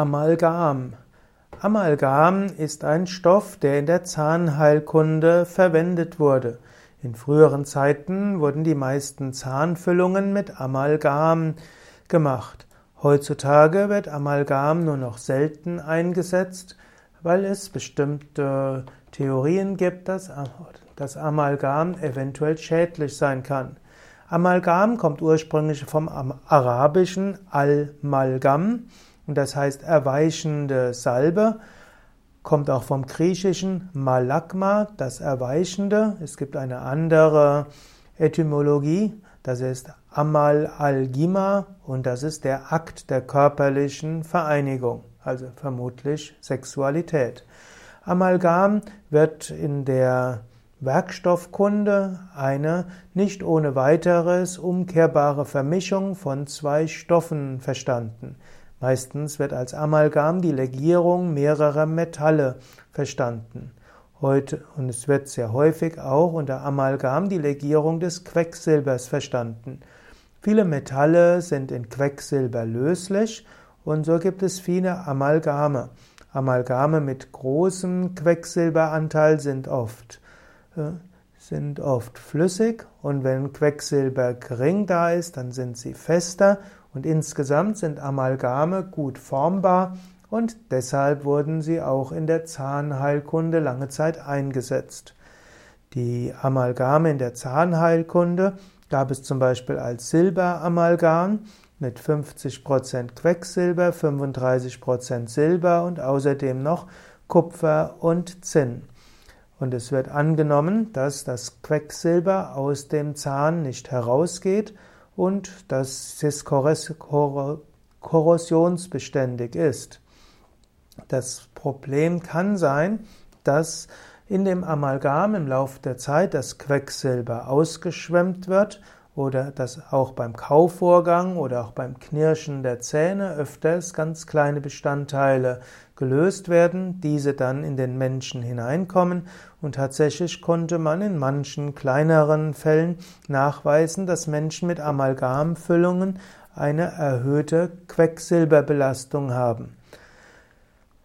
Amalgam. Amalgam ist ein Stoff, der in der Zahnheilkunde verwendet wurde. In früheren Zeiten wurden die meisten Zahnfüllungen mit Amalgam gemacht. Heutzutage wird Amalgam nur noch selten eingesetzt, weil es bestimmte Theorien gibt, dass das Amalgam eventuell schädlich sein kann. Amalgam kommt ursprünglich vom arabischen Al-Malgam und das heißt erweichende Salbe. Kommt auch vom griechischen Malagma, das Erweichende. Es gibt eine andere Etymologie, das ist Amal al-Gima und das ist der Akt der körperlichen Vereinigung, also vermutlich Sexualität. Amalgam wird in der Werkstoffkunde eine nicht ohne weiteres umkehrbare Vermischung von zwei Stoffen verstanden. Meistens wird als Amalgam die Legierung mehrerer Metalle verstanden. Heute, und es wird sehr häufig auch unter Amalgam die Legierung des Quecksilbers verstanden. Viele Metalle sind in Quecksilber löslich und so gibt es viele Amalgame. Amalgame mit großem Quecksilberanteil sind oft sind oft flüssig und wenn Quecksilber gering da ist, dann sind sie fester und insgesamt sind Amalgame gut formbar und deshalb wurden sie auch in der Zahnheilkunde lange Zeit eingesetzt. Die Amalgame in der Zahnheilkunde gab es zum Beispiel als Silberamalgam mit 50% Quecksilber, 35% Silber und außerdem noch Kupfer und Zinn. Und es wird angenommen, dass das Quecksilber aus dem Zahn nicht herausgeht und dass es korrosionsbeständig ist. Das Problem kann sein, dass in dem Amalgam im Laufe der Zeit das Quecksilber ausgeschwemmt wird oder dass auch beim Kauvorgang oder auch beim Knirschen der Zähne öfters ganz kleine Bestandteile gelöst werden, diese dann in den Menschen hineinkommen und tatsächlich konnte man in manchen kleineren Fällen nachweisen, dass Menschen mit Amalgamfüllungen eine erhöhte Quecksilberbelastung haben.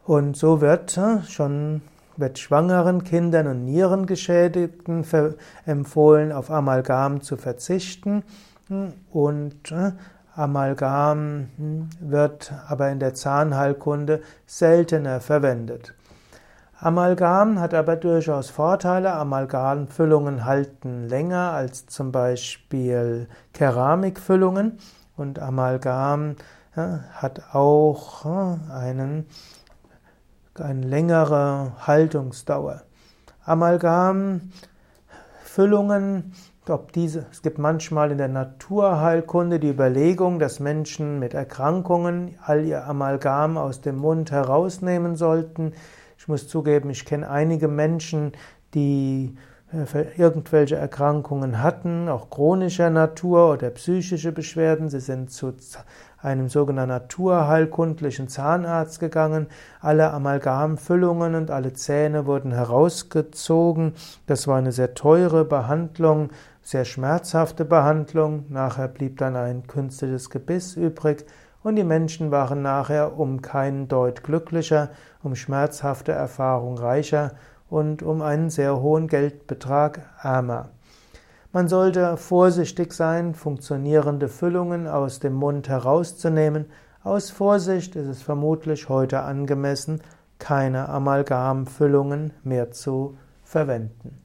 Und so wird äh, schon wird schwangeren Kindern und Nierengeschädigten empfohlen, auf Amalgam zu verzichten. Und äh, Amalgam hm, wird aber in der Zahnheilkunde seltener verwendet. Amalgam hat aber durchaus Vorteile. Amalgamfüllungen halten länger als zum Beispiel Keramikfüllungen und Amalgam ja, hat auch einen eine längere Haltungsdauer. Amalgamfüllungen, ob diese, es gibt manchmal in der Naturheilkunde die Überlegung, dass Menschen mit Erkrankungen all ihr Amalgam aus dem Mund herausnehmen sollten. Ich muss zugeben, ich kenne einige Menschen, die irgendwelche Erkrankungen hatten, auch chronischer Natur oder psychische Beschwerden. Sie sind zu einem sogenannten naturheilkundlichen Zahnarzt gegangen. Alle Amalgamfüllungen und alle Zähne wurden herausgezogen. Das war eine sehr teure Behandlung, sehr schmerzhafte Behandlung. Nachher blieb dann ein künstliches Gebiss übrig. Und die Menschen waren nachher um keinen Deut glücklicher, um schmerzhafte Erfahrung reicher und um einen sehr hohen Geldbetrag ärmer. Man sollte vorsichtig sein, funktionierende Füllungen aus dem Mund herauszunehmen. Aus Vorsicht ist es vermutlich heute angemessen, keine Amalgamfüllungen mehr zu verwenden.